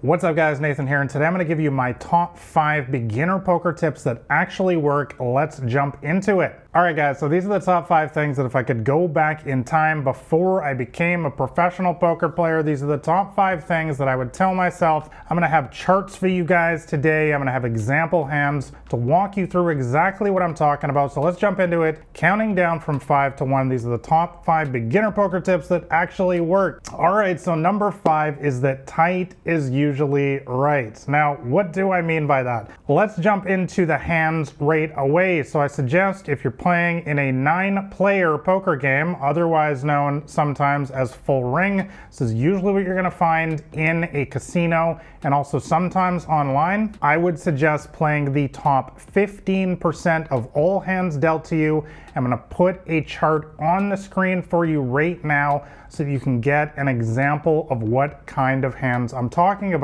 What's up guys, Nathan here, and today I'm going to give you my top 5 beginner poker tips that actually work. Let's jump into it. Alright guys, so these are the top 5 things that if I could go back in time before I became a professional poker player, these are the top 5 things that I would tell myself. I'm going to have charts for you guys today, I'm going to have example hands to walk you through exactly what I'm talking about. So let's jump into it. Counting down from 5 to 1, these are the top 5 beginner poker tips that actually work. Alright, so number 5 is that tight is usually usually right. Now, what do I mean by that? Let's jump into the hands right away. So I suggest if you're playing in a nine player poker game, otherwise known sometimes as full ring, this is usually what you're gonna find in a casino and also sometimes online, I would suggest playing the top 15% of all hands dealt to you. I'm gonna put a chart on the screen for you right now so you can get an example of what kind of hands I'm talking about.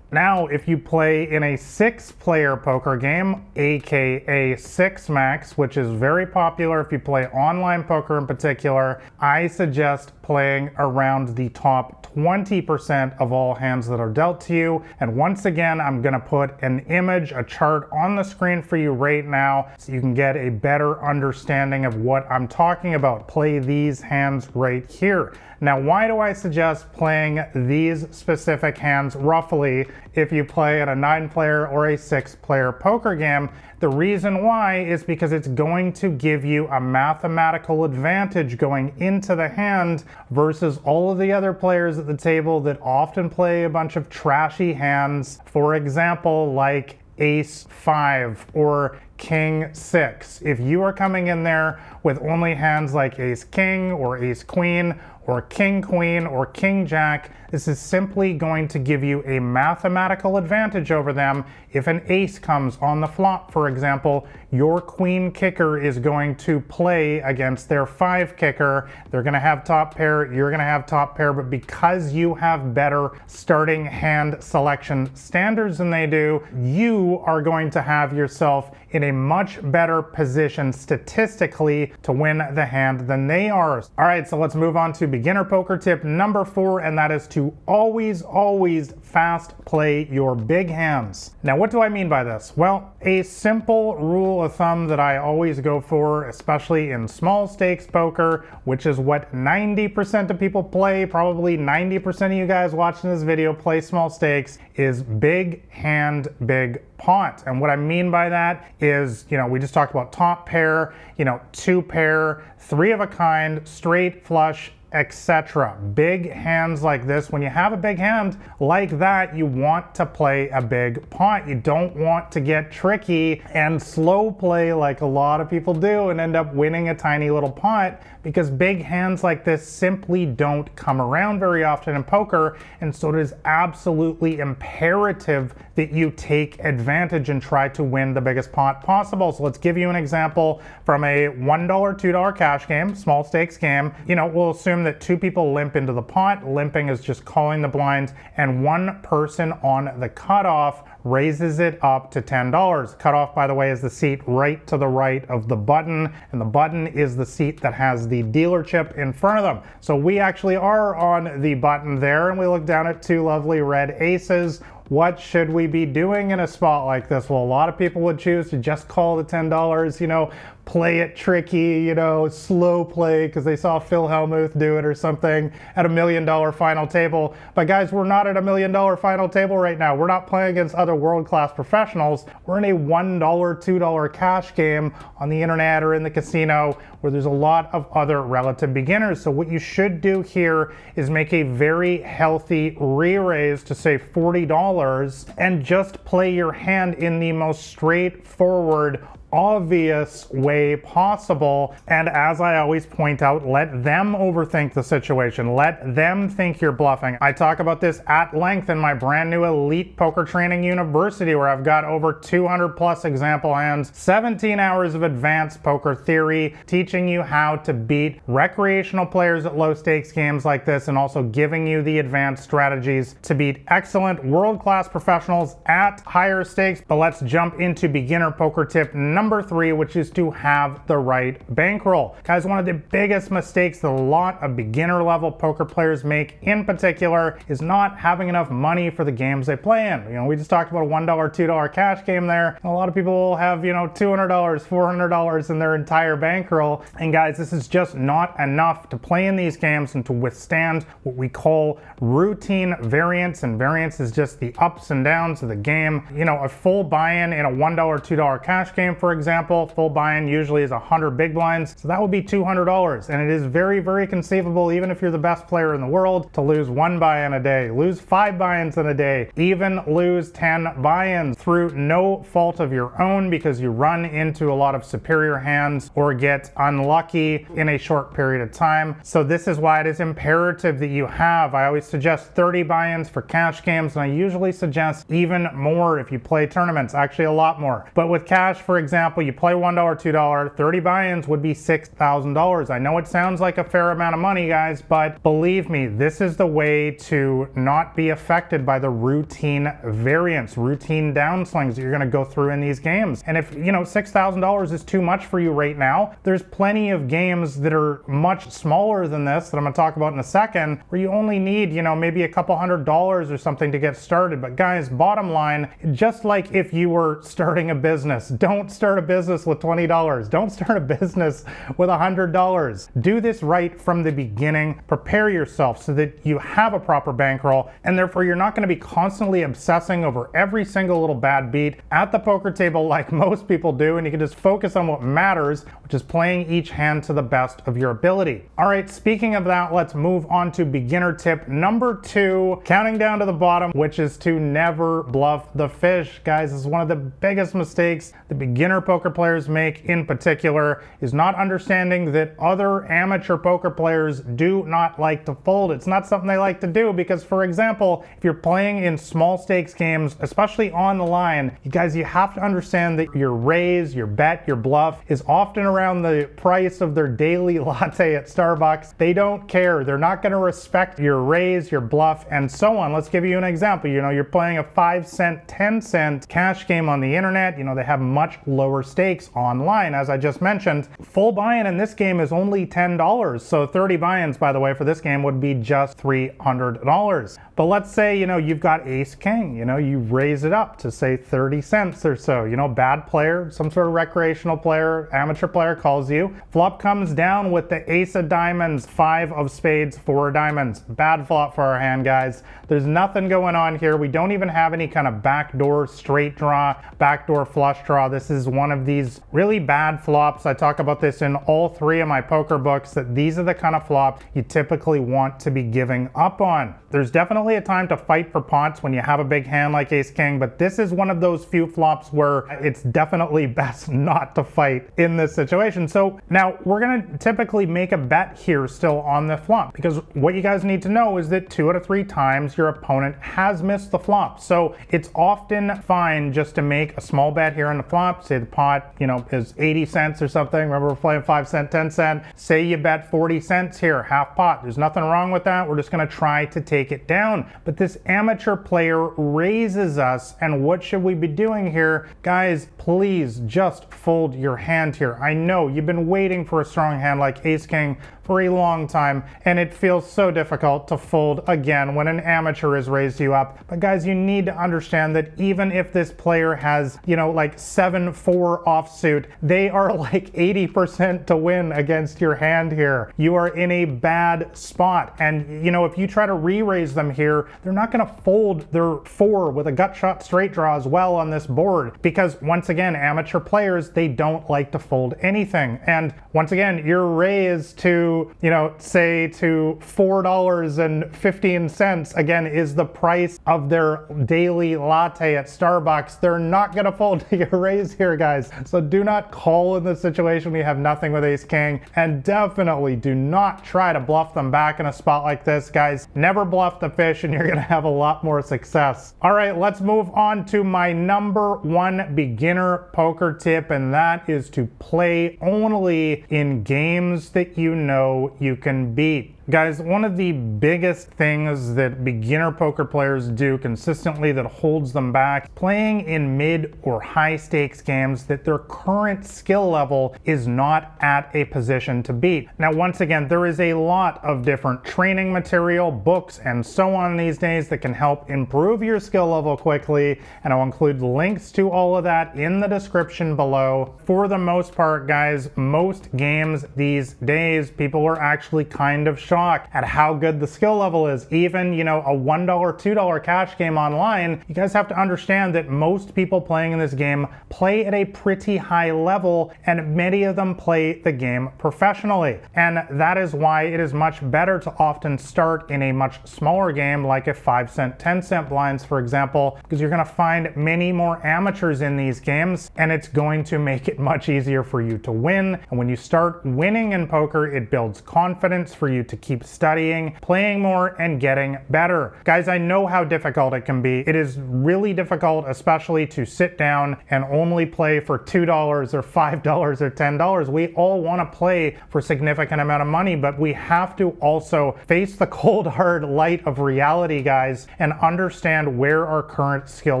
Now, if you play in a six player poker game, aka Six Max, which is very popular if you play online poker in particular, I suggest playing around the top 20% of all hands that are dealt to you. And once again, I'm gonna put an image, a chart on the screen for you right now so you can get a better understanding of what I'm talking about. Play these hands right here. Now, why do I suggest playing these specific hands roughly if you play in a nine player or a six player poker game? The reason why is because it's going to give you a mathematical advantage going into the hand versus all of the other players at the table that often play a bunch of trashy hands. For example, like ace five or king six. If you are coming in there with only hands like ace king or ace queen or king queen or king jack, this is simply going to give you a mathematical advantage over them. If an ace comes on the flop, for example, your queen kicker is going to play against their five kicker. They're going to have top pair, you're going to have top pair, but because you have better starting hand selection standards than they do, you are going to have yourself in a much better position statistically to win the hand than they are. All right, so let's move on to beginner poker tip number four, and that is to always, always fast play your big hands. Now, what do I mean by this? Well, a simple rule of thumb that I always go for, especially in small stakes poker, which is what 90% of people play, probably 90% of you guys watching this video play small stakes, is big hand, big pot. And what I mean by that is, you know, we just talked about top pair, you know, two pair, three of a kind, straight flush, etc. Big hands like this, when you have a big hand like that, you want to play a big pot. You don't want to get tricky and slow play like a lot of people do and end up winning a tiny little pot because big hands like this simply don't come around very often in poker. And so it is absolutely imperative that you take advantage and try to win the biggest pot possible. So let's give you an example from a $1, $2 cash game, small stakes game. You know, we'll assume assume that two people limp into the pot. Limping is just calling the blinds, and one person on the cutoff raises it up to $10. Cutoff, by the way, is the seat right to the right of the button, and the button is the seat that has the dealer chip in front of them. So we actually are on the button there, and we look down at two lovely red aces what should we be doing in a spot like this? Well, a lot of people would choose to just call the $10, you know, play it tricky, you know, slow play because they saw Phil Hellmuth do it or something at a million dollar final table. But guys, we're not at a million dollar final table right now. We're not playing against other world class professionals. We're in a $1, $2 cash game on the internet or in the casino where there's a lot of other relative beginners. So what you should do here is make a very healthy re-raise to say $40 and just play your hand in the most straightforward obvious way possible. And as I always point out, let them overthink the situation. Let them think you're bluffing. I talk about this at length in my brand new Elite Poker Training University, where I've got over 200 plus example hands, 17 hours of advanced poker theory, teaching you how to beat recreational players at low stakes games like this, and also giving you the advanced strategies to beat excellent world class professionals at higher stakes. But let's jump into beginner poker tip number number three, which is to have the right bankroll. Guys, one of the biggest mistakes that a lot of beginner level poker players make in particular is not having enough money for the games they play in. You know, we just talked about a $1, $2 cash game there. A lot of people will have, you know, $200, $400 in their entire bankroll. And guys, this is just not enough to play in these games and to withstand what we call routine variance. And variance is just the ups and downs of the game. You know, a full buy-in in a $1, $2 cash game, for example, full buy-in usually is 100 big blinds. So that would be $200. And it is very, very conceivable, even if you're the best player in the world, to lose one buy-in a day, lose five buy-ins in a day, even lose 10 buy-ins through no fault of your own because you run into a lot of superior hands or get unlucky in a short period of time. So this is why it is imperative that you have, I always suggest 30 buy-ins for cash games, and I usually suggest even more if you play tournaments, actually a lot more. But with cash, for example, you play $1, $2, 30 buy-ins would be $6,000. I know it sounds like a fair amount of money, guys, but believe me, this is the way to not be affected by the routine variance, routine downswings that you're gonna go through in these games. And if, you know, $6,000 is too much for you right now, there's plenty of games that are much smaller than this that I'm gonna talk about in a second, where you only need, you know, maybe a couple hundred dollars or something to get started. But guys, bottom line, just like if you were starting a business, don't start a business with $20. Don't start a business with $100. Do this right from the beginning. Prepare yourself so that you have a proper bankroll and therefore you're not going to be constantly obsessing over every single little bad beat at the poker table like most people do and you can just focus on what matters, which is playing each hand to the best of your ability. All right, speaking of that, let's move on to beginner tip number two, counting down to the bottom, which is to never bluff the fish. Guys, is one of the biggest mistakes the beginner poker players make in particular is not understanding that other amateur poker players do not like to fold. It's not something they like to do because, for example, if you're playing in small stakes games, especially on the line, you guys, you have to understand that your raise, your bet, your bluff is often around the price of their daily latte at Starbucks. They don't care. They're not going to respect your raise, your bluff, and so on. Let's give you an example. You know, you're playing a 5 cent, 10 cent cash game on the internet. You know, they have much lower stakes online, as I just mentioned. Full buy-in in this game is only $10. So 30 buy-ins, by the way, for this game would be just $300. But let's say, you know, you've got ace king, you know, you raise it up to say 30 cents or so. You know, bad player, some sort of recreational player, amateur player calls you. Flop comes down with the ace of diamonds, five of spades, four diamonds. Bad flop for our hand, guys. There's nothing going on here. We don't even have any kind of backdoor straight draw, backdoor flush draw. This is one of these really bad flops. I talk about this in all three of my poker books that these are the kind of flops you typically want to be giving up on. There's definitely a time to fight for pots when you have a big hand like ace king, but this is one of those few flops where it's definitely best not to fight in this situation. So now we're gonna typically make a bet here still on the flop because what you guys need to know is that two out of three times your opponent has missed the flop. So it's often fine just to make a small bet here on the flop. Say the pot, you know, is 80 cents or something. Remember we're playing five cent, 10 cent. Say you bet 40 cents here, half pot. There's nothing wrong with that. We're just gonna try to take it down. But this amateur player raises us and what should we be doing here? Guys, please just fold your hand here. I know you've been waiting for a strong hand like ace king a long time, and it feels so difficult to fold again when an amateur has raised you up. But guys, you need to understand that even if this player has, you know, like 7-4 offsuit, they are like 80% to win against your hand here. You are in a bad spot. And, you know, if you try to re-raise them here, they're not going to fold their four with a gut shot straight draw as well on this board. Because once again, amateur players, they don't like to fold anything. And once again, your raise to you know, say to $4.15 again is the price of their daily latte at Starbucks. They're not going to fold to your raise here, guys. So do not call in this situation. We have nothing with ace king and definitely do not try to bluff them back in a spot like this, guys. Never bluff the fish and you're going to have a lot more success. All right, let's move on to my number one beginner poker tip, and that is to play only in games that you know you can beat. Guys, one of the biggest things that beginner poker players do consistently that holds them back, playing in mid or high stakes games that their current skill level is not at a position to beat. Now, once again, there is a lot of different training material, books, and so on these days that can help improve your skill level quickly, and I'll include links to all of that in the description below. For the most part, guys, most games these days, people are actually kind of shocked at how good the skill level is. Even, you know, a $1, $2 cash game online, you guys have to understand that most people playing in this game play at a pretty high level, and many of them play the game professionally. And that is why it is much better to often start in a much smaller game like a 5 cent, 10 cent blinds, for example, because you're going to find many more amateurs in these games, and it's going to make it much easier for you to win. And when you start winning in poker, it builds confidence for you to keep studying, playing more, and getting better. Guys, I know how difficult it can be. It is really difficult, especially to sit down and only play for $2 or $5 or $10. We all want to play for significant amount of money, but we have to also face the cold hard light of reality, guys, and understand where our current skill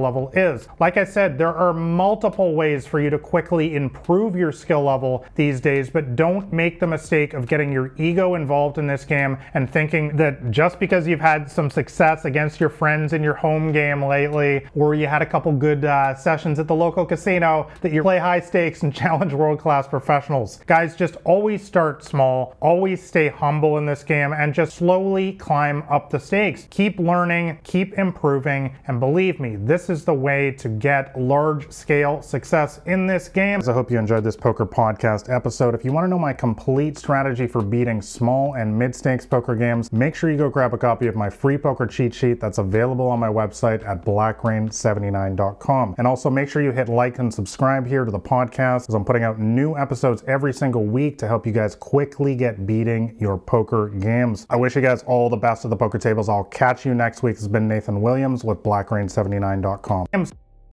level is. Like I said, there are multiple ways for you to quickly improve your skill level these days, but don't make the mistake of getting your ego involved in this game and thinking that just because you've had some success against your friends in your home game lately, or you had a couple good uh, sessions at the local casino, that you play high stakes and challenge world class professionals. Guys, just always start small, always stay humble in this game, and just slowly climb up the stakes. Keep learning, keep improving, and believe me, this is the way to get large scale success in this game. I hope you enjoyed this poker podcast episode. If you want to know my complete strategy for beating small and mid stakes poker games, make sure you go grab a copy of my free poker cheat sheet that's available on my website at blackrain79.com. And also make sure you hit like and subscribe here to the podcast as I'm putting out new episodes every single week to help you guys quickly get beating your poker games. I wish you guys all the best at the poker tables. I'll catch you next week. This has been Nathan Williams with blackrain79.com.